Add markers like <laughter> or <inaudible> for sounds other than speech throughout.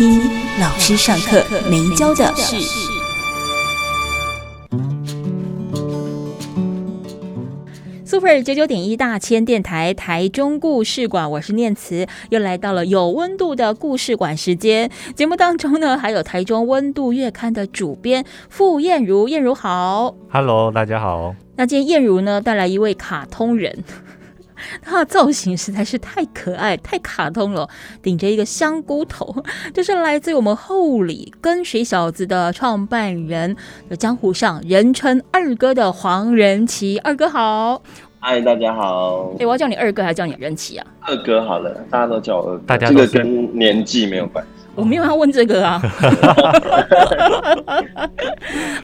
听老师上课没教的事。Super 九九点一大千电台台中故事馆，我是念慈，又来到了有温度的故事馆时间。节目当中呢，还有台中温度月刊的主编傅燕如，燕如好，Hello，大家好。那今天燕如呢，带来一位卡通人。<laughs> 他的造型实在是太可爱、太卡通了，顶着一个香菇头，<laughs> 这是来自于我们厚里跟水小子的创办人，江湖上人称二哥的黄仁奇。二哥好，嗨，大家好。哎，我要叫你二哥还是叫你仁奇啊？二哥好了，大家都叫我二哥，大家这个跟年纪没有关系。我没有要问这个啊。<laughs>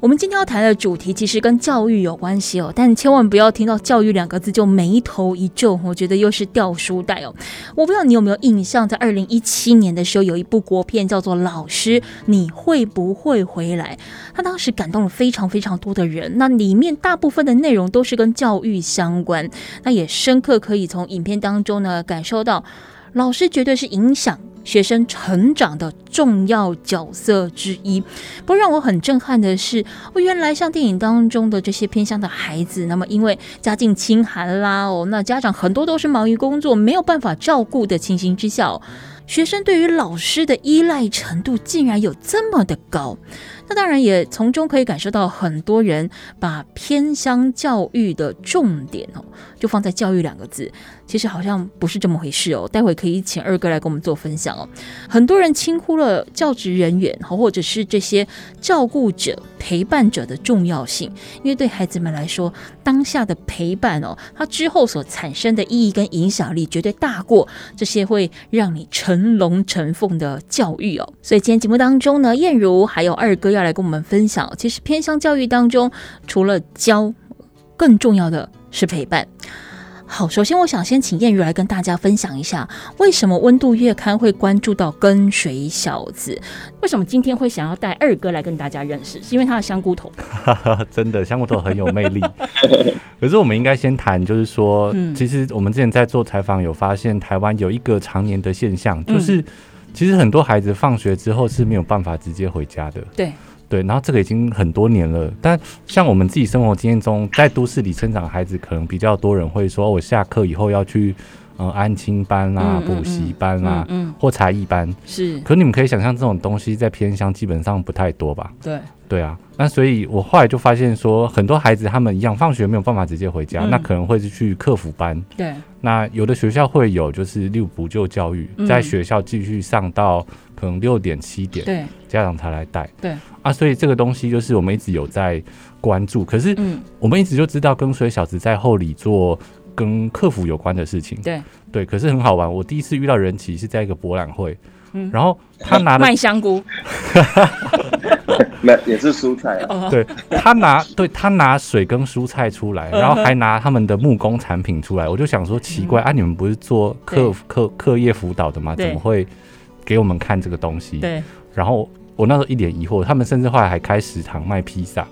我们今天要谈的主题其实跟教育有关系哦，但千万不要听到“教育”两个字就眉头一皱，我觉得又是掉书袋哦。我不知道你有没有印象，在二零一七年的时候，有一部国片叫做《老师，你会不会回来》，他当时感动了非常非常多的人。那里面大部分的内容都是跟教育相关，那也深刻可以从影片当中呢感受到，老师绝对是影响学生成长的重要角色之一。不过让我很震撼的是，哦原来像电影当中的这些偏乡的孩子，那么因为家境清寒啦，哦，那家长很多都是忙于工作，没有办法照顾的情形之下，学生对于老师的依赖程度竟然有这么的高。那当然也从中可以感受到，很多人把偏乡教育的重点哦，就放在教育两个字。其实好像不是这么回事哦，待会可以请二哥来跟我们做分享哦。很多人轻忽了教职人员或者是这些照顾者、陪伴者的重要性，因为对孩子们来说，当下的陪伴哦，它之后所产生的意义跟影响力，绝对大过这些会让你成龙成凤的教育哦。所以今天节目当中呢，燕如还有二哥要来跟我们分享，其实偏向教育当中，除了教，更重要的是陪伴。好，首先我想先请燕如来跟大家分享一下，为什么温度月刊会关注到跟水小子？为什么今天会想要带二哥来跟大家认识？是因为他的香菇头？<laughs> 真的，香菇头很有魅力。<laughs> 可是我们应该先谈，就是说，嗯、其实我们之前在做采访，有发现台湾有一个常年的现象，就是、嗯、其实很多孩子放学之后是没有办法直接回家的。对。对，然后这个已经很多年了，但像我们自己生活经验中，在都市里生长的孩子，可能比较多人会说，我下课以后要去，呃，安亲班啦、啊、补习班啦、啊，嗯，嗯，或才艺班，是。可你们可以想象，这种东西在偏乡基本上不太多吧？对，对啊。那所以我后来就发现说，很多孩子他们一样，放学没有办法直接回家，嗯、那可能会是去客服班。对。那有的学校会有，就是例如补救教育，嗯、在学校继续上到可能六点七点，对，家长才来带。对。啊，所以这个东西就是我们一直有在关注，可是我们一直就知道跟随小子在后里做跟客服有关的事情。对。对，可是很好玩，我第一次遇到人奇是在一个博览会。然后他拿卖香菇，<laughs> 没也是蔬菜啊。对，他拿，对他拿水跟蔬菜出来，然后还拿他们的木工产品出来，我就想说奇怪啊，你们不是做课课课业辅导的吗？怎么会给我们看这个东西？对。然后我那时候一脸疑惑，他们甚至后来还开食堂卖披萨，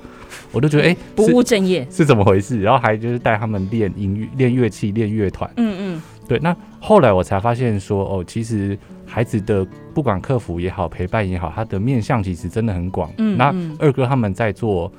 我都觉得哎，不务正业是怎么回事？然后还就是带他们练音乐、练乐器、练乐团。嗯嗯。对，那后来我才发现说哦，其实。孩子的不管课辅也好，陪伴也好，他的面向其实真的很广。嗯，那二哥他们在做，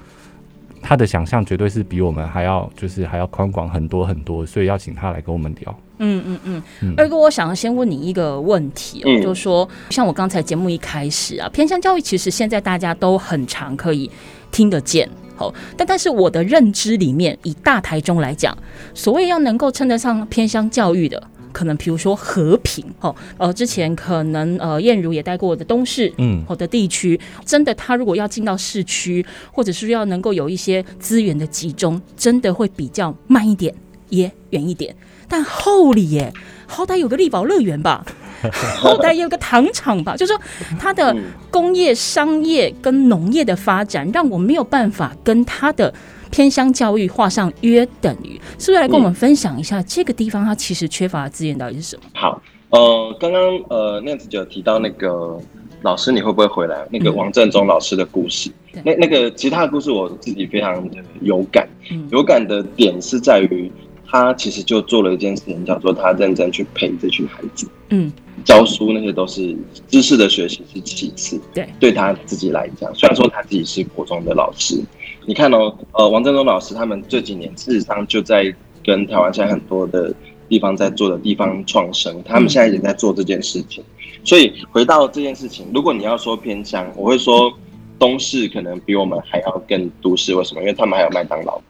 他的想象绝对是比我们还要，就是还要宽广很多很多，所以要请他来跟我们聊。嗯嗯嗯，嗯二哥，我想先问你一个问题哦，嗯、就是说，像我刚才节目一开始啊，偏向教育其实现在大家都很常可以听得见，好，但但是我的认知里面，以大台中来讲，所谓要能够称得上偏乡教育的。可能比如说和平，哦，呃，之前可能呃，燕如也带过我的东市，嗯，好的地区，真的，他如果要进到市区，或者是要能够有一些资源的集中，真的会比较慢一点，也远一点。但后里耶，好歹有个力宝乐园吧？后代也有个糖厂吧？就是说，它的工业、商业跟农业的发展，让我没有办法跟它的偏乡教育画上约等于。是不是来跟我们分享一下这个地方它其实缺乏的资源到底是什么？好，呃，刚刚呃那样子就有提到那个老师，你会不会回来？那个王振中老师的故事，嗯、那那个其他的故事我自己非常的有感，嗯、有感的点是在于。他其实就做了一件事情，叫做他认真去陪这群孩子。嗯，教书那些都是知识的学习是其次。对，对他自己来讲，虽然说他自己是国中的老师，你看哦，呃，王振东老师他们这几年事实上就在跟台湾现在很多的地方在做的地方创生，他们现在也在做这件事情。所以回到这件事情，如果你要说偏乡，我会说东市可能比我们还要更都市。为什么？因为他们还有麦当劳。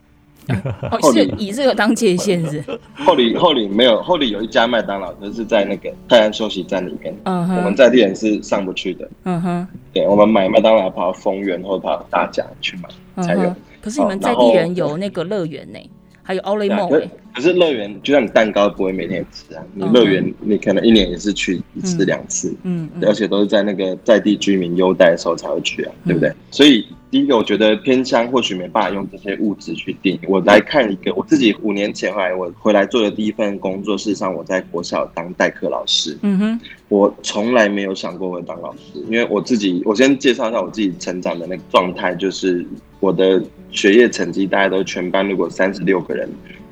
<laughs> 哦，是以这个当界限是？<laughs> 后里后里没有，后里有一家麦当劳，就是在那个泰安休息站里面。嗯哼，我们在地人是上不去的。嗯哼，对，我们买麦当劳跑到丰原或者跑到大甲去买才有。可是你们在地人有那个乐园呢？还有奥利梦，可是乐园就像你蛋糕不会每天吃啊，你乐园你可能一年也是去一次两次，嗯，而且都是在那个在地居民优待的时候才会去啊，对不对？所以第一个我觉得偏乡或许没办法用这些物质去定义。我来看一个，我自己五年前后来我回来做的第一份工作，事实上我在国小当代课老师，嗯哼，我从来没有想过会当老师，因为我自己我先介绍一下我自己成长的那个状态，就是我的。学业成绩大概都全班，如果三十六个人，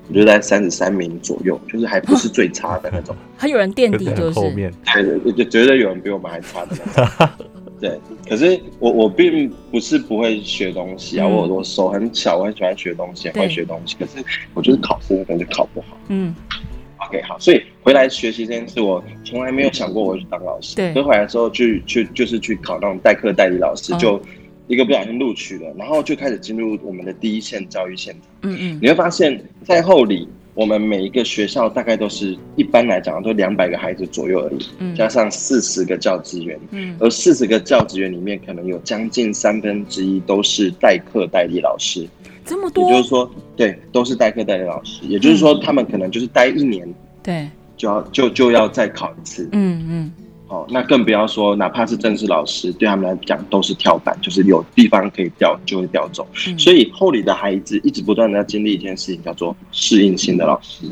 我就在三十三名左右，就是还不是最差的那种。<laughs> 还有人垫底，就是后面，对，就觉得有人比我们还差的那种。<laughs> 对，可是我我并不是不会学东西啊，我我手很巧，我很喜欢学东西，会学东西。可是我就是考试可能就考不好。嗯。OK，好，所以回来学习这件事，我从来没有想过我会去当老师。对。回来的时候去去就是去考那种代课代理老师就。一个不小心录取了，然后就开始进入我们的第一线教育现场。嗯嗯，你会发现在后里，我们每一个学校大概都是一般来讲都两百个孩子左右而已，嗯，加上四十个教职员，嗯，而四十个教职员里面可能有将近三分之一都是代课代理老师，这么多，也就是说，对，都是代课代理老师，也就是说，他们可能就是待一年，对，就要就就要再考一次，嗯嗯。哦，那更不要说，哪怕是正式老师，对他们来讲都是跳板，就是有地方可以调就会调走。嗯、所以后里的孩子一直不断的在经历一件事情，叫做适应性的老师，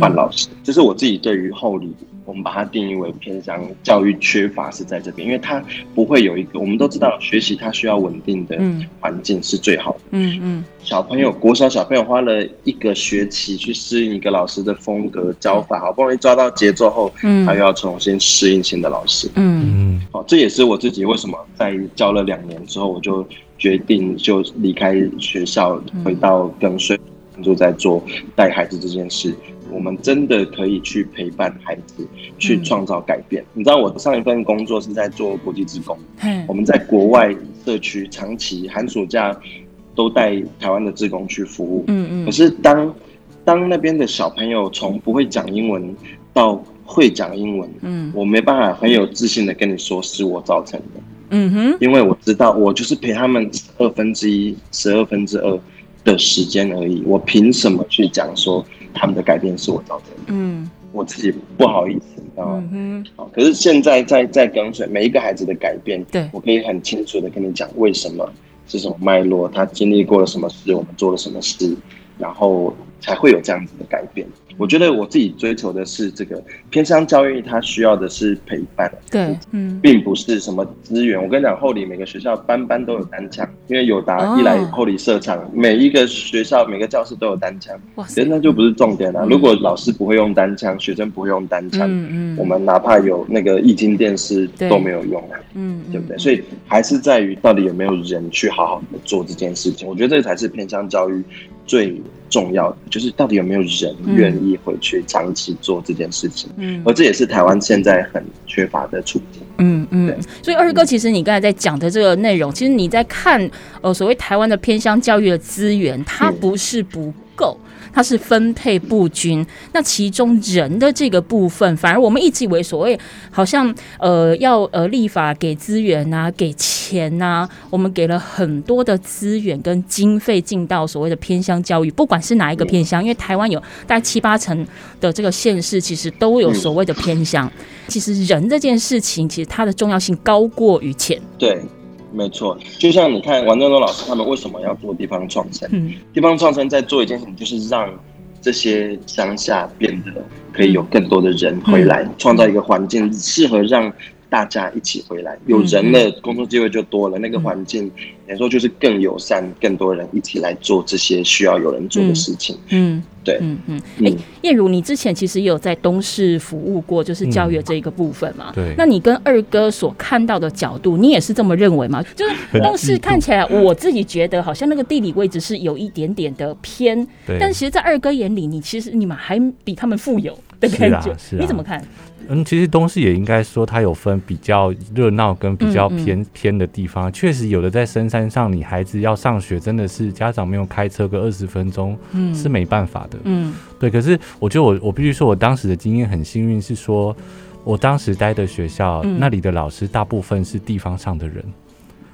换、嗯、老师。这是我自己对于后里。我们把它定义为偏向教育缺乏是在这边，因为它不会有一个，我们都知道学习它需要稳定的环境是最好的。嗯嗯，小朋友国小小朋友花了一个学期去适应一个老师的风格教法，好不容易抓到节奏后，嗯，他又要重新适应新的老师。嗯嗯，好，这也是我自己为什么在教了两年之后，我就决定就离开学校，回到跟随，就在做带孩子这件事。我们真的可以去陪伴孩子，去创造改变。嗯、你知道，我上一份工作是在做国际志工，嗯、我们在国外社区长期寒暑假都带台湾的志工去服务。嗯嗯。可是当当那边的小朋友从不会讲英文到会讲英文，嗯，我没办法很有自信的跟你说是我造成的。嗯哼，因为我知道我就是陪他们二分之一、十二分之二的时间而已。我凭什么去讲说？他们的改变是我造成的，嗯，我自己不好意思，你知道吗？嗯好，可是现在在在跟随每一个孩子的改变，对，我可以很清楚的跟你讲为什么，是什么脉络，他经历过了什么事，我们做了什么事，然后才会有这样子的改变。我觉得我自己追求的是这个偏乡教育，它需要的是陪伴，对，嗯，并不是什么资源。我跟你讲，后里每个学校班班都有单枪，因为友达一来后里设厂，每一个学校每个教室都有单枪。哇塞，那就不是重点了。如果老师不会用单枪，学生不会用单枪，嗯嗯，我们哪怕有那个液晶电视都没有用啊，嗯，对不对？所以还是在于到底有没有人去好好的做这件事情。我觉得这才是偏乡教育最。重要的就是到底有没有人愿意回去长期做这件事情，嗯，而这也是台湾现在很缺乏的处境，嗯嗯。所以二哥，其实你刚才在讲的这个内容，其实你在看呃所谓台湾的偏乡教育的资源，它不是不够。它是分配不均，那其中人的这个部分，反而我们一直以为所谓好像呃要呃立法给资源啊，给钱呐、我们给了很多的资源跟经费进到所谓的偏乡教育，不管是哪一个偏乡，因为台湾有大概七八成的这个县市，其实都有所谓的偏乡。其实人这件事情，其实它的重要性高过于钱。对，没错。就像你看王正东老师他们为什么要做地方创生？嗯，地方创生在做一件事情，就是让这些乡下变得可以有更多的人回来，创造一个环境适合让。大家一起回来，有人的工作机会就多了，嗯、那个环境，来说就是更友善，更多人一起来做这些需要有人做的事情。嗯，对，嗯嗯。哎、欸，晏如，你之前其实也有在东市服务过，就是教育这一个部分嘛？嗯、对。那你跟二哥所看到的角度，你也是这么认为吗？就是 <laughs> 东市看起来，我自己觉得好像那个地理位置是有一点点的偏，但其实，在二哥眼里，你其实你们还比他们富有的感觉，是啊是啊、你怎么看？嗯，其实东市也应该说，它有分比较热闹跟比较偏、嗯嗯、偏的地方。确实有的在深山上，你孩子要上学，真的是家长没有开车个二十分钟，嗯，是没办法的。嗯，对。可是我觉得我我必须说，我当时的经验很幸运，是说我当时待的学校、嗯、那里的老师大部分是地方上的人。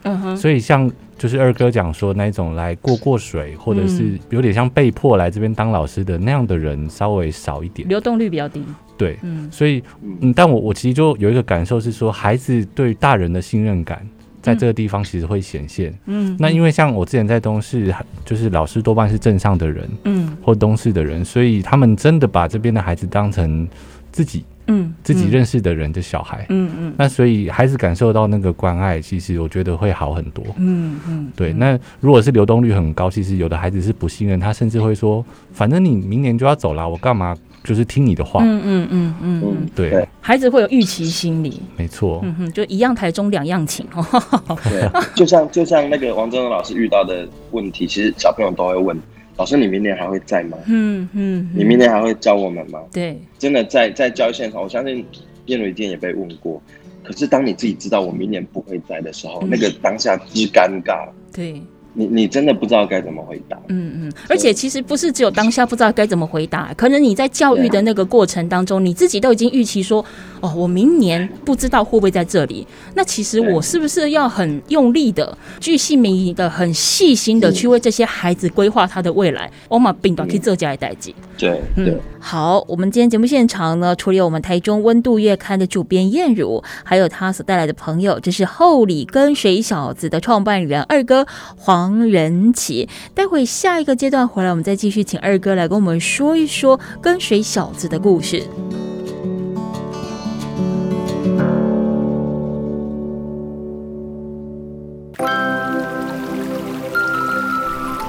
嗯哼。所以像就是二哥讲说那种来过过水，或者是有点像被迫来这边当老师的那样的人，稍微少一点，流动率比较低。对，嗯所以，嗯，但我我其实就有一个感受是说，孩子对大人的信任感，在这个地方其实会显现。嗯，那因为像我之前在东市，就是老师多半是镇上的人，嗯，或东市的人，所以他们真的把这边的孩子当成自己，嗯，自己认识的人的小孩，嗯嗯，那所以孩子感受到那个关爱，其实我觉得会好很多。嗯嗯，对。那如果是流动率很高，其实有的孩子是不信任，他甚至会说，反正你明年就要走了，我干嘛？就是听你的话，嗯嗯嗯嗯，对，孩子会有预期心理，没错，嗯哼，就一样台中两样情，<laughs> 对，就像就像那个王政中老师遇到的问题，其实小朋友都会问老师：“你明年还会在吗？”嗯嗯，你明年还会教我们吗？对，真的在在教育现场，我相信燕如一定也被问过。可是当你自己知道我明年不会在的时候，那个当下之尴尬，对。你你真的不知道该怎么回答，嗯嗯，而且其实不是只有当下不知道该怎么回答，可能你在教育的那个过程当中，你自己都已经预期说，哦，我明年不知道会不会在这里，那其实我是不是要很用力的、巨细靡遗的、很细心的去为这些孩子规划他的未来？我们并不可以做这样的代际。对，嗯，好，我们今天节目现场呢，除了有我们台中温度月刊的主编燕如，还有他所带来的朋友，这是厚里跟水小子的创办人二哥黄。仁启，待会下一个阶段回来，我们再继续请二哥来跟我们说一说跟水小子的故事。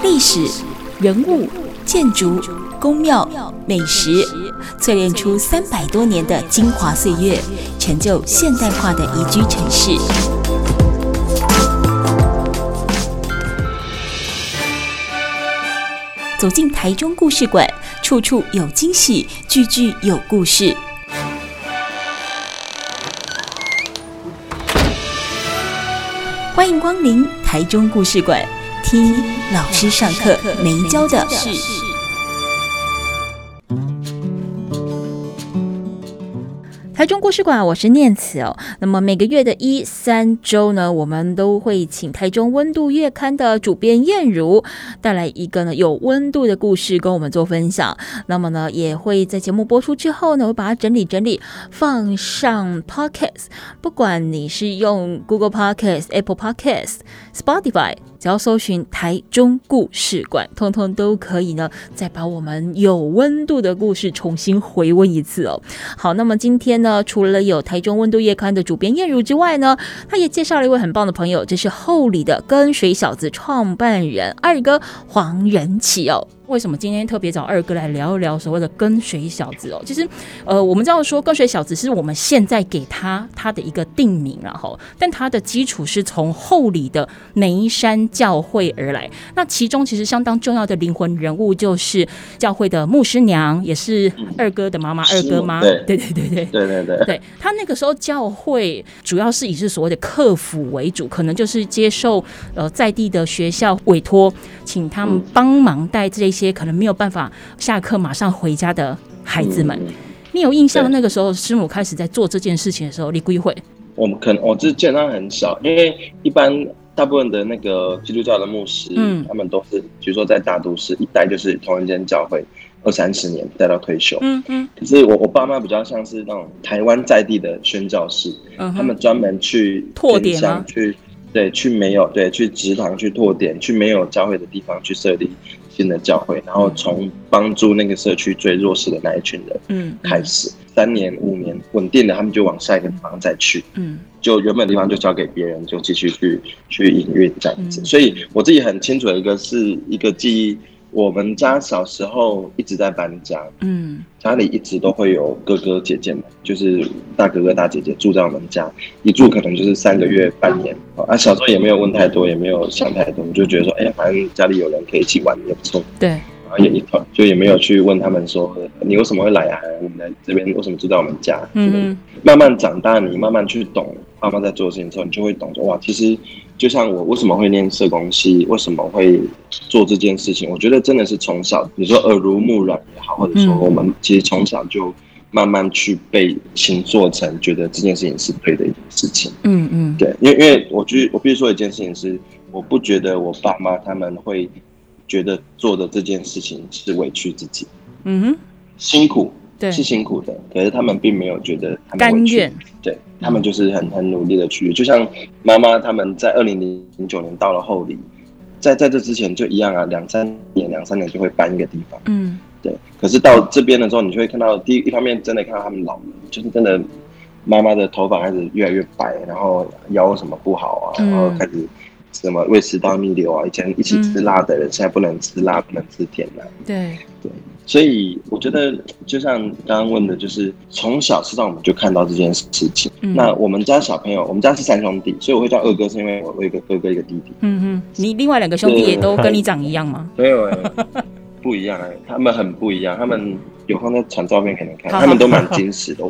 历史、人物、建筑、宫庙、美食，淬炼出三百多年的精华岁月，成就现代化的宜居城市。走进台中故事馆，处处有惊喜，句句有故事。欢迎光临台中故事馆，听老师上课没教的事。台中故事馆，我是念慈哦。那么每个月的一三周呢，我们都会请台中温度月刊的主编燕如带来一个呢有温度的故事跟我们做分享。那么呢，也会在节目播出之后呢，我把它整理整理放上 Podcast。不管你是用 Google Podcast、Apple Podcast、Spotify。只要搜寻台中故事馆，通通都可以呢。再把我们有温度的故事重新回温一次哦。好，那么今天呢，除了有台中温度夜刊的主编燕如之外呢，他也介绍了一位很棒的朋友，这是厚礼的跟水小子创办人二哥黄仁启哦。为什么今天特别找二哥来聊一聊所谓的跟随小子哦？其实，呃，我们知道说跟随小子是我们现在给他他的一个定名，然后，但他的基础是从后里的梅山教会而来。那其中其实相当重要的灵魂人物就是教会的牧师娘，也是二哥的妈妈，二哥妈。对对对对对对对对。对他那个时候教会主要是以是所谓的客服为主，可能就是接受呃在地的学校委托，请他们帮忙带这些。些可能没有办法下课马上回家的孩子们，你有印象？那个时候师母开始在做这件事情的时候，你归会？我们可能我这见到很少，因为一般大部分的那个基督教的牧师，嗯，他们都是比如说在大都市一待就是同一间教会二三十年，待到退休，嗯嗯。可是我我爸妈比较像是那种台湾在地的宣教士，嗯，他们专门去拓点吗？去对，去没有对，去职堂去拓点，去没有教会的地方去设立新的教会，然后从帮助那个社区最弱势的那一群人，嗯，开始。三年五年稳定的，他们就往下一个地方再去，嗯，就原本地方就交给别人，就继续去去营运这样子。所以我自己很清楚的一个是一个记忆。我们家小时候一直在搬家，嗯，家里一直都会有哥哥姐姐们，就是大哥哥大姐姐住在我们家，一住可能就是三个月半年啊。小时候也没有问太多，也没有想太多，就觉得说，哎呀，反正家里有人可以一起玩也不错。对，然后也一团，就也没有去问他们说，你为什么会来啊？你们来这边为什么住在我们家？嗯，慢慢长大，你慢慢去懂爸妈在做事情之后，你就会懂说，哇，其实。就像我为什么会念社工系，为什么会做这件事情？我觉得真的是从小，你说耳濡目染也好，或者说我们其实从小就慢慢去被形做成觉得这件事情是对的一件事情。嗯嗯，对，因为因为我觉得我必须说一件事情是，我不觉得我爸妈他们会觉得做的这件事情是委屈自己。嗯哼，辛苦。对，是辛苦的，可是他们并没有觉得他们甘愿，对，他们就是很很努力的去，就像妈妈他们在二零零九年到了后里，在在这之前就一样啊，两三年两三年就会搬一个地方，嗯，对。可是到这边的时候，你就会看到第一一方面真的看到他们老了，就是真的妈妈的头发开始越来越白，然后腰什么不好啊，然后开始什么胃食道逆流啊，以前一起吃辣的人现在不能吃辣，不能吃甜的，对。对。所以我觉得，就像刚刚问的，就是从小实际上我们就看到这件事情。嗯、那我们家小朋友，我们家是三兄弟，所以我会叫二哥，是因为我有一个哥哥，一个弟弟。嗯嗯，你另外两个兄弟也都跟你长一样吗？<laughs> 没有哎，不一样哎，他们很不一样。他们有空再传照片给你看，他们都蛮矜持的。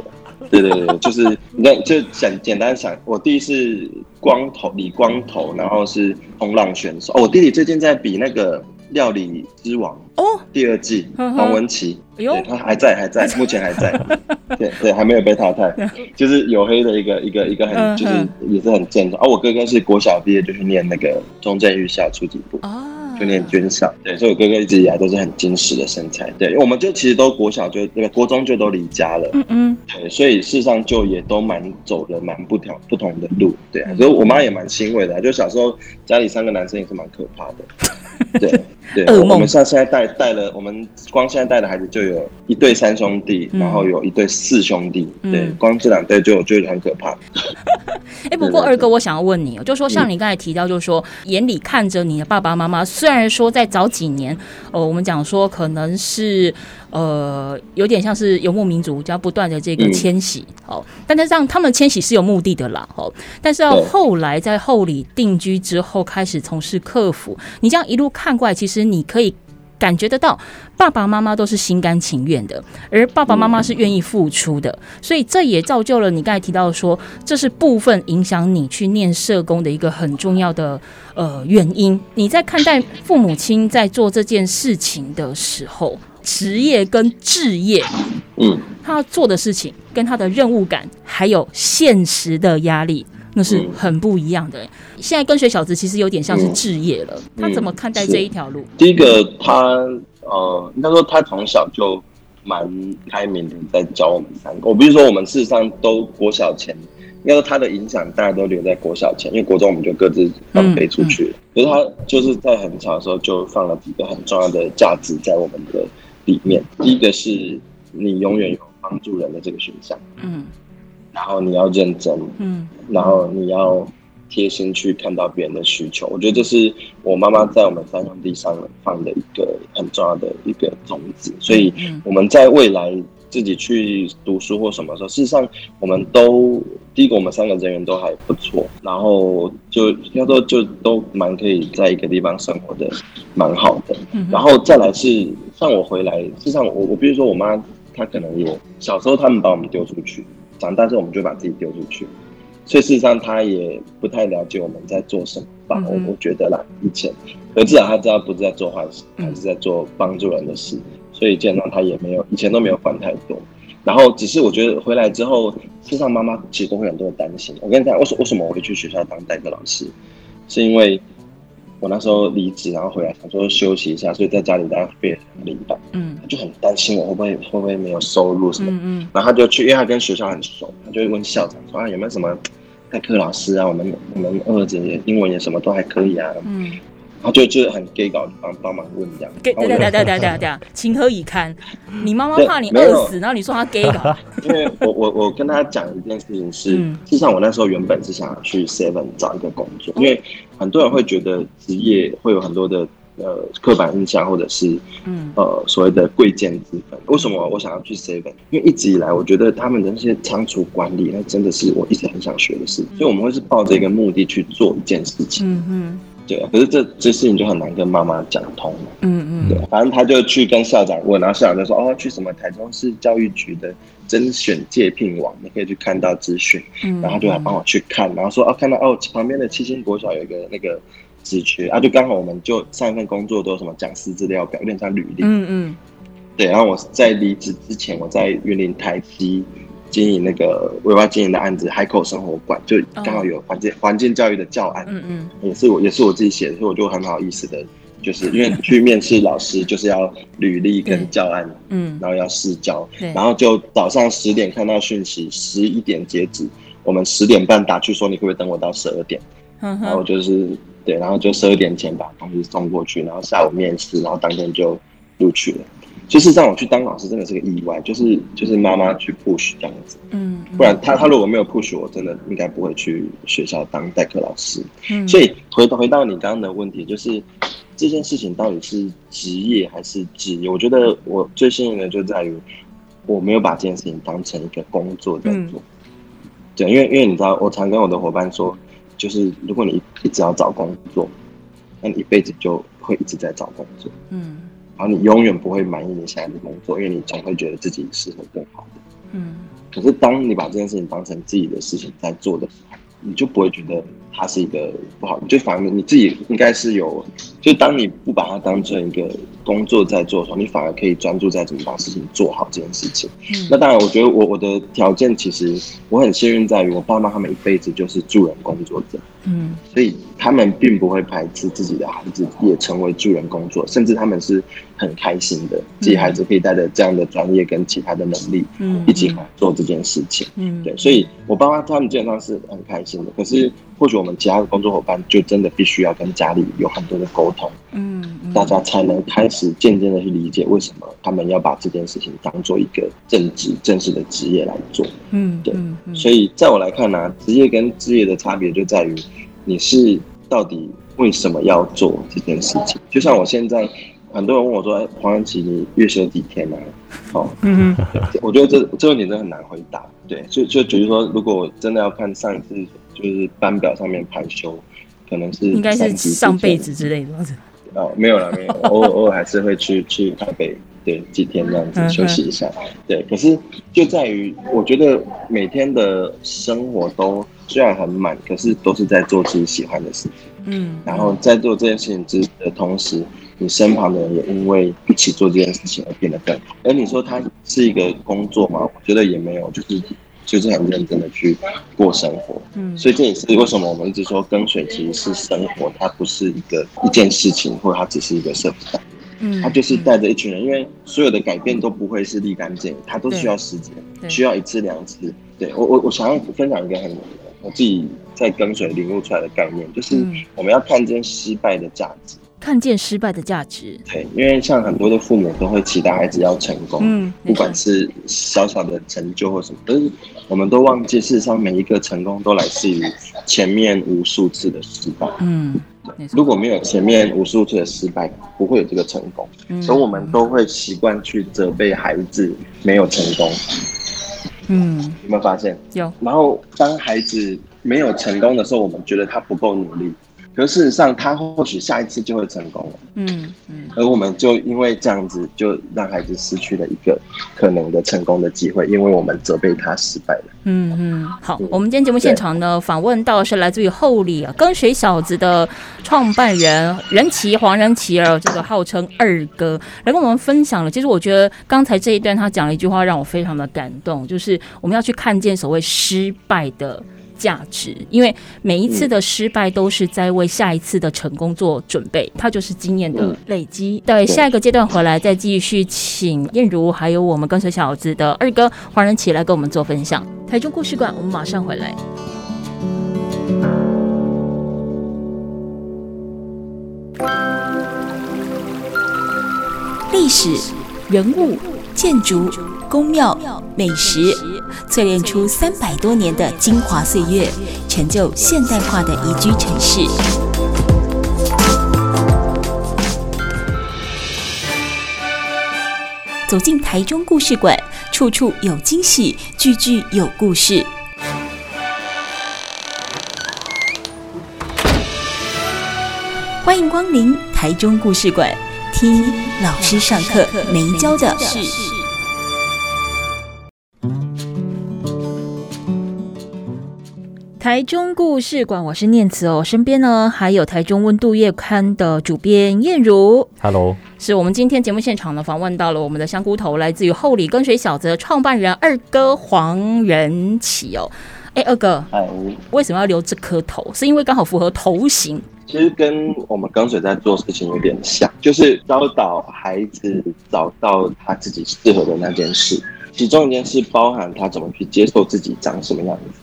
对对对，就是你看，就简简单想，我弟是光头，理光头，然后是冲浪选手。哦，我弟弟最近在比那个。料理之王哦，第二季黄文琪，哎呦，他还在，还在，目前还在，<laughs> 对对，还没有被淘汰，就是黝黑的一个一个一个很，就是也是很正常。啊，我哥哥是国小毕业就去念那个中正预校初级部就念军校，对，所以我哥哥一直以来都是很精实的身材，对，因为我们就其实都国小就那个国中就都离家了，嗯嗯，对，所以事实上就也都蛮走的蛮不条不同的路，对啊，所以我妈也蛮欣慰的，就小时候家里三个男生也是蛮可怕的。<laughs> 对对，我们像现在带带了，我们光现在带的孩子就有一对三兄弟，然后有一对四兄弟，对，光这两对就就很可怕。<laughs> 哎，不过二哥，我想要问你，就说像你刚才提到，就是说眼里看着你的爸爸妈妈，虽然说在早几年，呃，我们讲说可能是。呃，有点像是游牧民族，就要不断的这个迁徙，哦、嗯，但是让他们迁徙是有目的的啦，哦，但是要后来在后里定居之后，开始从事客服，你这样一路看过来，其实你可以感觉得到，爸爸妈妈都是心甘情愿的，而爸爸妈妈是愿意付出的，嗯、所以这也造就了你刚才提到说，这是部分影响你去念社工的一个很重要的呃原因。你在看待父母亲在做这件事情的时候。职业跟置业，嗯，他要做的事情跟他的任务感，还有现实的压力，那是很不一样的。现在跟随小子其实有点像是置业了，他怎么看待这一条路？第一个，他呃，应该说他从小就蛮开明的，在教我们三个。我不是说我们事实上都国小前，应该说他的影响大家都留在国小前，因为国中我们就各自放飞出去了。可是他就是在很小的时候就放了几个很重要的价值在我们的。里面第一个是你永远有帮助人的这个选项，嗯，然后你要认真，嗯，然后你要贴心去看到别人的需求。我觉得这是我妈妈在我们三兄弟上放的一个很重要的一个种子。所以我们在未来自己去读书或什么时候，事实上我们都第一个我们三个人缘都还不错，然后就要说就都蛮可以在一个地方生活的蛮好的，然后再来是。像我回来，事实上我我比如说我妈，她可能有小时候他们把我们丢出去，长大之后我们就把自己丢出去，所以事实上他也不太了解我们在做什么吧。我我觉得啦，以前，可至少他知道不是在做坏事，还是在做帮助人的事，所以基本上他也没有以前都没有管太多。然后只是我觉得回来之后，事实上妈妈其实都会很多的担心。我跟你讲，为什为什么我会去学校当代课老师，是因为我那时候离职，然后回来想说休息一下，所以在家里待了一半，嗯，他就很担心我会不会会不会没有收入什么，嗯嗯，然后他就去，因为他跟学校很熟，他就会问校长说啊有没有什么代课老师啊，我们我们儿子英文也什么都还可以啊，嗯。然后就就很 gay 搞，帮帮忙问这样。对对对对对对对，情何以堪？你妈妈怕你饿死，然后你说他 gay 搞。<laughs> 因为我我我跟他讲一件事情是，嗯、事实上我那时候原本是想要去 Seven 找一个工作，因为很多人会觉得职业会有很多的呃刻板印象，或者是嗯呃所谓的贵贱之分。为什么我想要去 Seven？因为一直以来我觉得他们的那些仓储管理，那真的是我一直很想学的事，所以我们会是抱着一个目的去做一件事情。嗯嗯。对啊，可是这这事情就很难跟妈妈讲通。嗯嗯，对，反正他就去跟校长问，然后校长就说：“哦，去什么台中市教育局的甄选借聘网，你可以去看到资讯。”嗯，然后就来帮我去看，然后说：“哦，看到哦，旁边的七星国小有一个那个职缺啊，就刚好我们就上一份工作都有什么讲师资料表，有点像履历。”嗯嗯，对，然后我在离职之前，我在云林台西。经营那个委外经营的案子，海口生活馆就刚好有环境环境教育的教案，嗯嗯，也是我也是我自己写的，所以我就很好意思的，就是因为去面试老师就是要履历跟教案，嗯，然后要试教，然后就早上十点看到讯息，十一点截止，我们十点半打去说你会不可以等我到十二点，然后就是对，然后就十二点前把东西送过去，然后下午面试，然后当天就录取了。就是让我去当老师，真的是个意外。就是就是妈妈去 push 这样子，嗯，不然他他如果没有 push 我，真的应该不会去学校当代课老师。嗯，所以回回到你刚刚的问题，就是这件事情到底是职业还是职业？我觉得我最幸运的就在于我没有把这件事情当成一个工作在做。对，因为因为你知道，我常跟我的伙伴说，就是如果你一直要找工作，那你一辈子就会一直在找工作。嗯。然后你永远不会满意你现在的工作，因为你总会觉得自己适合更好的。嗯。可是当你把这件事情当成自己的事情在做的时候，你就不会觉得它是一个不好，你就反而你自己应该是有，就当你不把它当成一个工作在做的时候，你反而可以专注在怎么把事情做好这件事情。嗯。那当然，我觉得我我的条件其实我很幸运，在于我爸妈他们一辈子就是助人工作者。嗯。所以。他们并不会排斥自己的孩子也成为助人工作，甚至他们是很开心的，自己孩子可以带着这样的专业跟其他的能力，嗯，一起来做这件事情，嗯，对，所以我爸妈他们基本上是很开心的。可是，或许我们其他的工作伙伴就真的必须要跟家里有很多的沟通，嗯，大家才能开始渐渐的去理解为什么他们要把这件事情当做一个正职、正式的职业来做，嗯，对，所以在我来看呢，啊，职业跟职业的差别就在于你是。到底为什么要做这件事情？就像我现在，很多人问我说：“哎，黄安琪，你月休几天呢？”哦，嗯哼，我觉得这这个问题真的很难回答。对，就就比如说，如果我真的要看上一次就是班表上面排休，可能是应该是上辈子之类的。哦，没有了，没有，偶尔偶尔还是会去去台北，对，几天这样子休息一下。对，可是就在于，我觉得每天的生活都。虽然很满，可是都是在做自己喜欢的事情。嗯，然后在做这件事情之的同时，你身旁的人也因为一起做这件事情而变得更好。而你说他是一个工作吗？我觉得也没有，就是就是很认真的去过生活。嗯，所以这也是为什么我们一直说跟随其实是生活，它不是一个一件事情，或者它只是一个社会。嗯，它就是带着一群人，因为所有的改变都不会是立竿见影，它都需要时间，需要一次两次。对我我我想要分享一个很。我自己在跟随领悟出来的概念，就是我们要看见失败的价值，看见失败的价值。对，因为像很多的父母都会期待孩子要成功，嗯，不管是小小的成就或什么，但是我们都忘记，事实上每一个成功都来自于前面无数次的失败。嗯，如果没有前面无数次的失败，不会有这个成功。所以我们都会习惯去责备孩子没有成功。嗯，有没有发现？有。然后当孩子没有成功的时候，我们觉得他不够努力，可事实上，他或许下一次就会成功了。嗯嗯。而我们就因为这样子，就让孩子失去了一个可能的成功的机会，因为我们责备他失败了。嗯嗯。好，嗯、我们今天节目现场呢，访问到的是来自于后里跟水小子的创办人任奇黄仁奇儿，这个号称二哥，来跟我们分享了。其实我觉得刚才这一段他讲了一句话，让我非常的感动，就是我们要去看见所谓失败的价值，因为每一次的失败都是在为下一次的成功做准备，它就是经验的累积。对，下一个阶段回来再继续请燕如，还有我们跟随小子的二哥黄仁奇来跟我们做分享。台中故事馆，我们马上回来。历史、人物、建筑、宫庙、美食。淬炼出三百多年的精华岁月，成就现代化的宜居城市。走进台中故事馆，处处有惊喜，句句有故事。欢迎光临台中故事馆，听老师上课没教的事。台中故事馆，我是念慈哦，身边呢还有台中温度月刊的主编燕如。Hello，是我们今天节目现场呢访问到了我们的香菇头，来自于后里跟水小子的创办人二哥黄仁启哦。哎，二哥，哎，为什么要留这颗头？是因为刚好符合头型？其实跟我们跟水在做事情有点像，就是教导孩子找到他自己适合的那件事，其中一件事包含他怎么去接受自己长什么样子。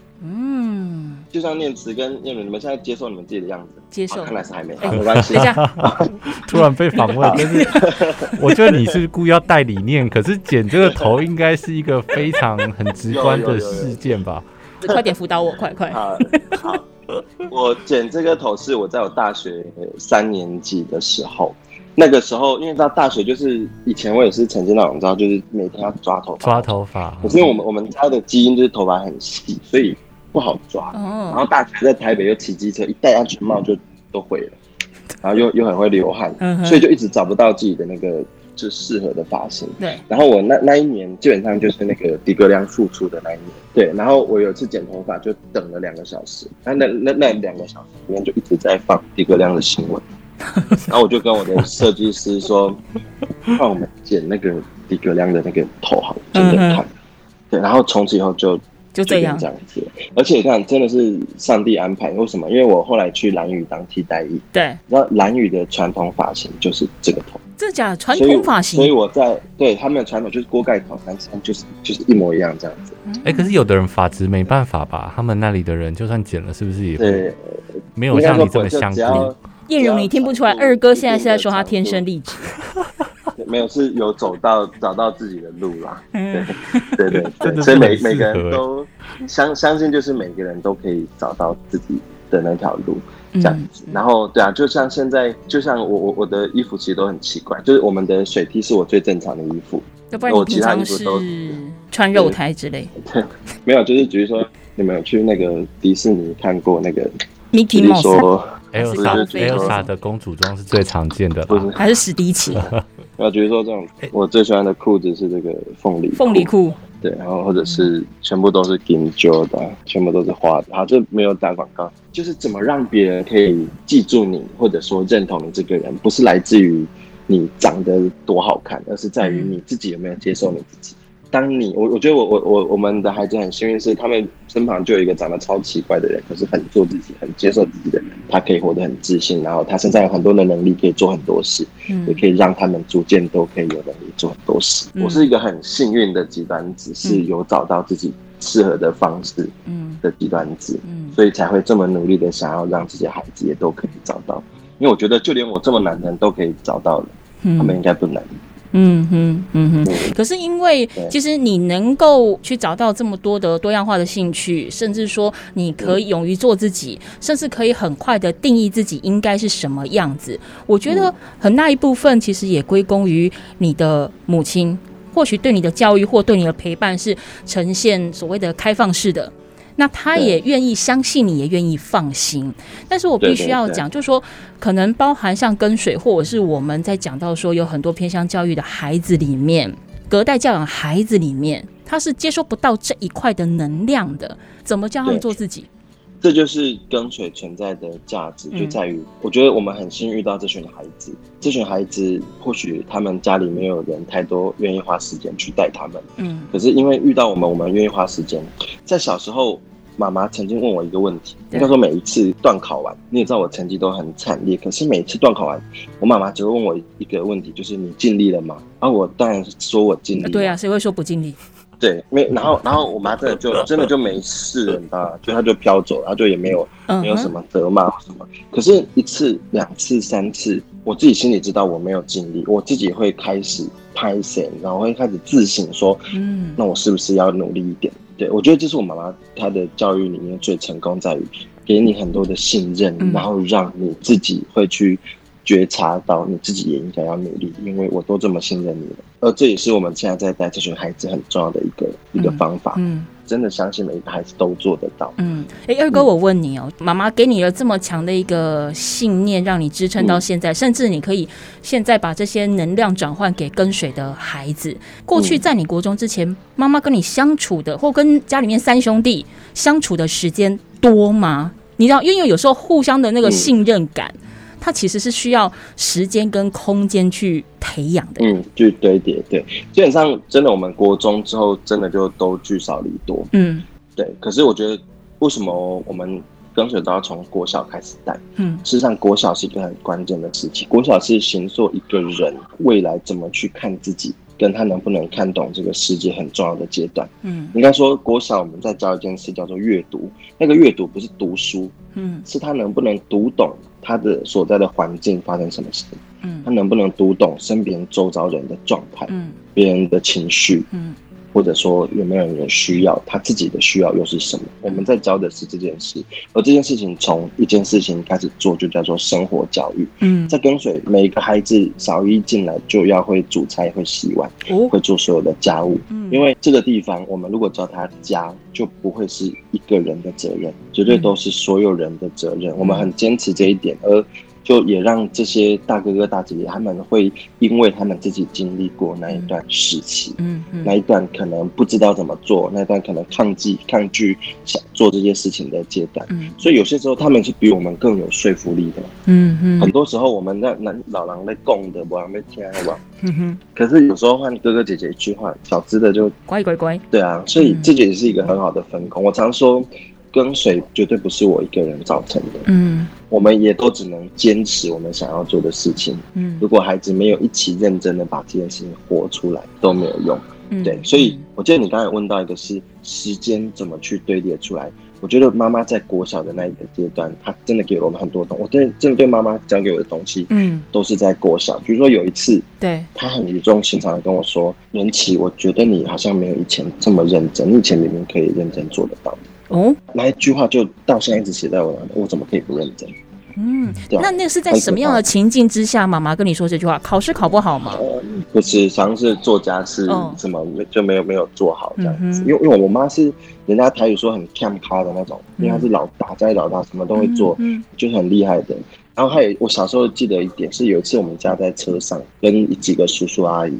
就像念慈跟彦如，你们现在接受你们自己的样子？接受，看来是还没，没关系。等一下，<laughs> 突然被访问，但是 <laughs> 我觉得你是故意要带理念，可是剪这个头应该是一个非常很直观的事件吧？<laughs> 快点辅导我，快快。好，我剪这个头是我在我大学三年级的时候，那个时候因为到大学就是以前我也是曾经那种，你知道，就是每天要抓头发，抓头发。可是因为我们我们家的基因就是头发很细，所以。不好抓，然后大学在台北又骑机车，一戴安全帽就都毁了，然后又又很会流汗，所以就一直找不到自己的那个就适合的发型。对，然后我那那一年基本上就是那个迪格亮复出的那一年，对，然后我有一次剪头发就等了两个小时，那那那那两个小时里面就一直在放迪格亮的新闻，<laughs> 然后我就跟我的设计师说，<laughs> 帮我们剪那个迪格亮的那个头好，真的看，对，然后从此以后就。就这样，这样子，而且你看，真的是上帝安排。为什么？因为我后来去兰屿当替代役，对，那兰屿的传统发型就是这个头，这假传统发型。所以我在对他们的传统就是锅盖头，但是就是就是一模一样这样子。哎、欸，可是有的人发质没办法吧？他们那里的人就算剪了，是不是也对没有像你这么香？彦如，你听不出来，二哥现在是在说他天生丽质。没有，是有走到找到自己的路啦。对对对对，所以每每个人都相相信，就是每个人都可以找到自己的那条路这样子。然后对啊，就像现在，就像我我我的衣服其实都很奇怪，就是我们的水 T 是我最正常的衣服，我其他衣服都穿肉胎之类。对，<laughs> 没有，就是比如说你们有去那个迪士尼看过那个 Mickey Mouse Elsa 的公主装是最常见的，还是史迪奇？<laughs> 我觉得说这种，我最喜欢的裤子是这个凤梨凤梨裤，对，然后或者是全部都是金揪的，全部都是花的，好，这没有打广告，就是怎么让别人可以记住你，或者说认同你这个人，不是来自于你长得多好看，而是在于你自己有没有接受你自己。当你我我觉得我我我我们的孩子很幸运，是他们身旁就有一个长得超奇怪的人，可是很做自己、很接受自己的人，他可以活得很自信，然后他身上有很多的能力，可以做很多事，嗯，也可以让他们逐渐都可以有能力做很多事。嗯，我是一个很幸运的极端子，是有找到自己适合的方式，嗯，的极端子，嗯，所以才会这么努力的想要让这些孩子也都可以找到，因为我觉得就连我这么难的人都可以找到了，他们应该不难。嗯哼，嗯哼。可是因为其实你能够去找到这么多的多样化的兴趣，甚至说你可以勇于做自己，甚至可以很快的定义自己应该是什么样子。我觉得很大一部分其实也归功于你的母亲，或许对你的教育或对你的陪伴是呈现所谓的开放式的。那他也愿意相信你，也愿意放心。但是我必须要讲，就是说，可能包含像跟水，或者是我们在讲到说，有很多偏向教育的孩子里面，隔代教养孩子里面，他是接收不到这一块的能量的。怎么教他们做自己？这就是跟随存在的价值，就在于我觉得我们很幸运遇到这群孩子。这群孩子或许他们家里没有人太多愿意花时间去带他们，嗯，可是因为遇到我们，我们愿意花时间。在小时候，妈妈曾经问我一个问题，应该说每一次段考完，你也知道我成绩都很惨烈，可是每一次段考完，我妈妈只会问我一个问题，就是你尽力了吗？而、啊、我当然说我尽力。对啊，谁会说不尽力？对，没，然后，然后我妈真的就 <laughs> 真的就没事了，你知道吗？就她就飘走了，然后就也没有没有什么责骂什么。可是，一次、两次、三次，我自己心里知道我没有尽力，我自己会开始拍线，然后会开始自省说，嗯，那我是不是要努力一点？对，我觉得这是我妈妈她的教育里面最成功在于给你很多的信任，然后让你自己会去。觉察到你自己也应该要努力，因为我都这么信任你了，而这也是我们现在在带这群孩子很重要的一个、嗯、一个方法。嗯，真的相信每一个孩子都做得到。嗯，哎、欸，二哥，我问你哦、喔，妈妈、嗯、给你了这么强的一个信念，让你支撑到现在，嗯、甚至你可以现在把这些能量转换给跟随的孩子。过去在你国中之前，妈妈跟你相处的，或跟家里面三兄弟相处的时间多吗？你知道，因为有时候互相的那个信任感。嗯它其实是需要时间跟空间去培养的。嗯，去堆叠，对，基本上真的，我们国中之后真的就都聚少离多。嗯，对。可是我觉得，为什么我们跟随都要从国小开始带？嗯，事实上，国小是一个很关键的时期。国小是形塑一个人未来怎么去看自己，跟他能不能看懂这个世界很重要的阶段。嗯，应该说，国小我们在教一件事叫做阅读。那个阅读不是读书，嗯，是他能不能读懂。他的所在的环境发生什么事？嗯，他能不能读懂身边周遭人的状态？嗯，别人的情绪？嗯。或者说有没有人需要，他自己的需要又是什么？我们在教的是这件事，而这件事情从一件事情开始做，就叫做生活教育。嗯，在跟随每一个孩子，小一进来就要会煮菜、会洗碗、会做所有的家务。嗯，因为这个地方，我们如果叫他家，就不会是一个人的责任，绝对都是所有人的责任。我们很坚持这一点，而。就也让这些大哥哥大姐姐他们会，因为他们自己经历过那一段时期，嗯嗯，那一段可能不知道怎么做，那一段可能抗拒抗拒想做这些事情的阶段，嗯，所以有些时候他们是比我们更有说服力的，嗯嗯，很多时候我们那那老狼在供的，我还没听过，嗯哼，可是有时候换哥哥姐姐一句话，小资的就乖乖乖，对啊，所以这也是一个很好的分工。我常说。跟随绝对不是我一个人造成的，嗯，我们也都只能坚持我们想要做的事情，嗯，如果孩子没有一起认真的把这件事情活出来，都没有用，嗯，对，所以我记得你刚才问到一个是时间怎么去堆叠出来，我觉得妈妈在国小的那一个阶段，她真的给了我们很多东西，我真的真的对妈妈教给我的东西，嗯，都是在国小，比如说有一次，对，她很语重心长的跟我说，元琪，我觉得你好像没有以前这么认真，你以前明明可以认真做得到。哦，那一句话就到现在一直写在我脑里，我怎么可以不认真？嗯，那那是在什么样的情境之下，妈妈跟你说这句话？考试考不好吗？呃、不是，像是做家事什么没就没有没有做好这样子。因为、哦、因为我妈是人家台语说很看咖的那种，因为她是老大，家里老大，什么都会做，嗯，就是很厉害的。然后还有我小时候记得一点是，有一次我们家在车上跟几个叔叔阿姨。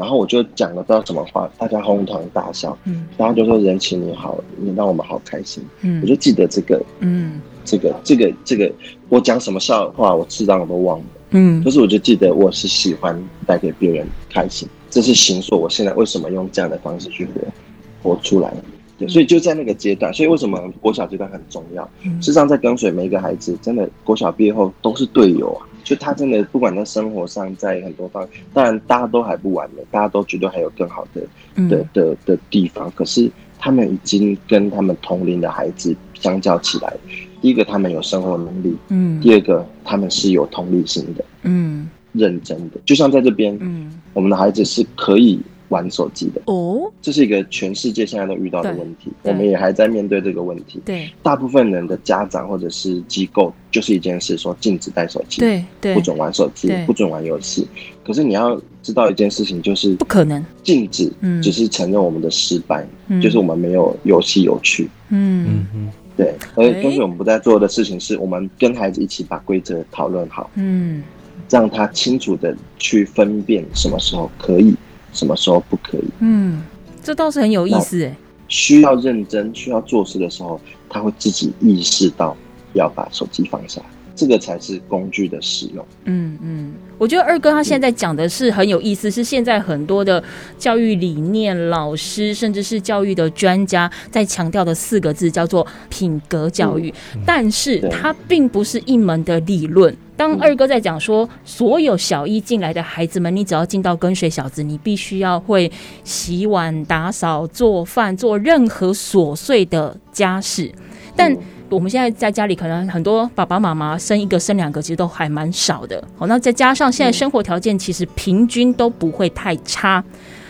然后我就讲了不知道什么话，大家哄堂大笑，嗯，大家就说人情你好，你让我们好开心，嗯，我就记得这个，嗯，这个这个这个，我讲什么笑话，我自然我都忘了，嗯，可是我就记得我是喜欢带给别人开心，这是行说我现在为什么用这样的方式去活活出来，对，所以就在那个阶段，所以为什么国小阶段很重要？事实上，在跟随每一个孩子，真的国小毕业后都是队友啊。就他真的不管在生活上，在很多方面，当然大家都还不完美，大家都觉得还有更好的的的的地方。可是他们已经跟他们同龄的孩子相较起来，第一个他们有生活能力，嗯，第二个他们是有同理心的，嗯，认真的。就像在这边，嗯，我们的孩子是可以玩手机的。哦，这是一个全世界现在都遇到的问题，我们也还在面对这个问题。对，大部分人的家长或者是机构，就是一件事，说禁止带手机，对对，不准玩手机，不准玩游戏。可是你要知道一件事情，就是不可能。禁止，只是承认我们的失败，就是我们没有游戏有趣。嗯。嗯。对，而但是我们不在做的事情是，我们跟孩子一起把规则讨论好，嗯，让他清楚的去分辨什么时候可以，什么时候不可以，嗯，这倒是很有意思哎。需要认真、需要做事的时候，他会自己意识到要把手机放下。这个才是工具的使用。嗯嗯，我觉得二哥他现在讲的是很有意思，是现在很多的教育理念、老师甚至是教育的专家在强调的四个字，叫做品格教育。但是它并不是一门的理论。当二哥在讲说，所有小一进来的孩子们，你只要进到跟随小子，你必须要会洗碗、打扫、做饭、做任何琐碎的家事，但我们现在在家里，可能很多爸爸妈妈生一个、生两个，其实都还蛮少的。好，那再加上现在生活条件其实平均都不会太差，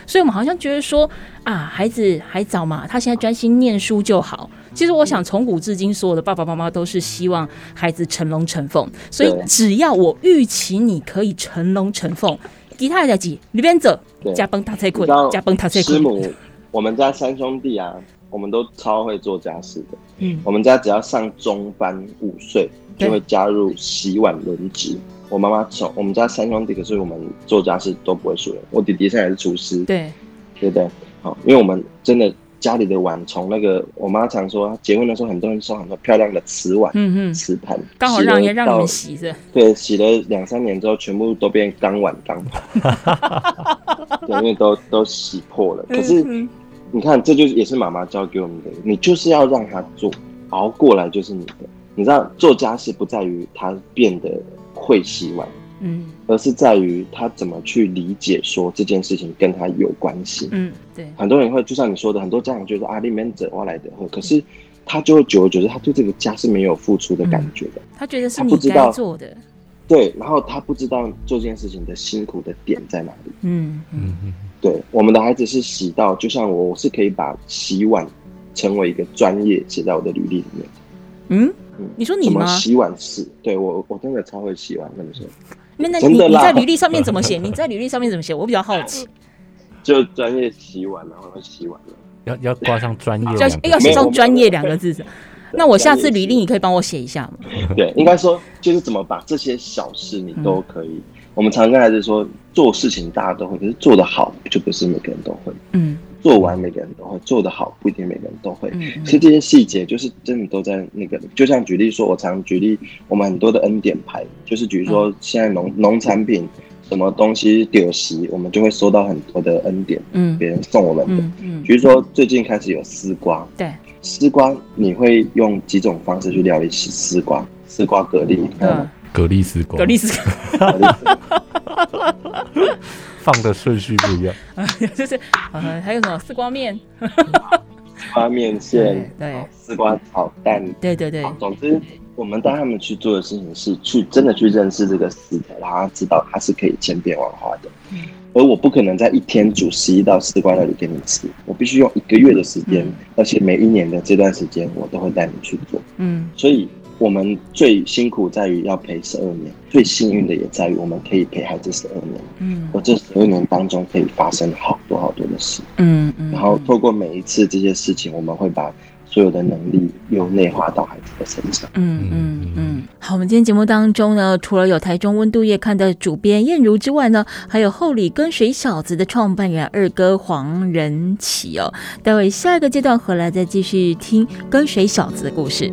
所以我们好像觉得说啊，孩子还早嘛，他现在专心念书就好。其实我想，从古至今，所有的爸爸妈妈都是希望孩子成龙成凤，所以只要我预期你可以成龙成凤，其他的几里边走，加崩大菜粿，加崩大菜粿。师母，我们家三兄弟啊。我们都超会做家事的。嗯，我们家只要上中班午睡就会加入洗碗轮值。我妈妈从我们家三兄弟，可是我们做家事都不会输人。我弟弟现在也是厨师。对，对不对？好，因为我们真的家里的碗，从那个我妈常说，结婚的时候很多人送很多漂亮的瓷碗、嗯嗯，瓷盘，刚好让人让你们洗着。对，洗了两三年之后，全部都变钢碗钢盘。<laughs> 对，因为都都洗破了。可是。嗯你看，这就是也是妈妈教给我们的，你就是要让他做，熬过来就是你的。你知道，做家事不在于他变得会洗碗，嗯，而是在于他怎么去理解说这件事情跟他有关系，嗯，对。很多人会就像你说的，很多家长觉得啊，里面者挖来的，可是他就会久而久之，他对这个家是没有付出的感觉的，他觉得是你该做的，对，然后他不知道做这件事情的辛苦的点在哪里，嗯嗯嗯。对，我们的孩子是洗到，就像我，我是可以把洗碗成为一个专业写在我的履历里面。嗯嗯，你说你吗？洗碗师？对我，我真的超会洗碗，跟你说。那那你你在履历上面怎么写？你在履历上面怎么写？我比较好奇。<laughs> 就专业洗碗，然后洗碗了。要要挂上专业，要要写上专业两个字。那我下次履历你可以帮我写一下吗？对，应该说就是怎么把这些小事你都可以。嗯我们常跟孩子说，做事情大家都会，可是做得好就不是每个人都会。嗯，做完每个人都会，做得好不一定每个人都会。嗯，其实这些细节就是真的都在那个，就像举例说，我常举例，我们很多的恩典牌，就是比如说现在农农产品什么东西丢席，我们就会收到很多的恩典，嗯，别人送我们的，嗯，比如说最近开始有丝瓜，对，丝瓜你会用几种方式去料理丝瓜？丝瓜蛤蜊，嗯。蛤蜊丝瓜，蛤蜊丝瓜，<laughs> 放的顺序不一样，<laughs> 就是呃，还有什么？丝瓜面，<laughs> 丝瓜面线，对，丝瓜炒蛋，对对对。总之，我们带他们去做的事情是去真的去认识这个食材，让他知道它是可以千变万化的。而我不可能在一天煮十一道丝瓜料理给你吃，我必须用一个月的时间，而且每一年的这段时间，我都会带你去做。嗯，所以。我们最辛苦在于要陪十二年，最幸运的也在于我们可以陪孩子十二年。嗯，我这十二年当中可以发生好多好多的事。嗯嗯，然后透过每一次这些事情，我们会把所有的能力又内化到孩子的身上。嗯嗯嗯。好，我们今天节目当中呢，除了有台中温度夜刊的主编燕如之外呢，还有后里跟水小子的创办人二哥黄仁启哦。待会下一个阶段回来再继续听跟水小子的故事。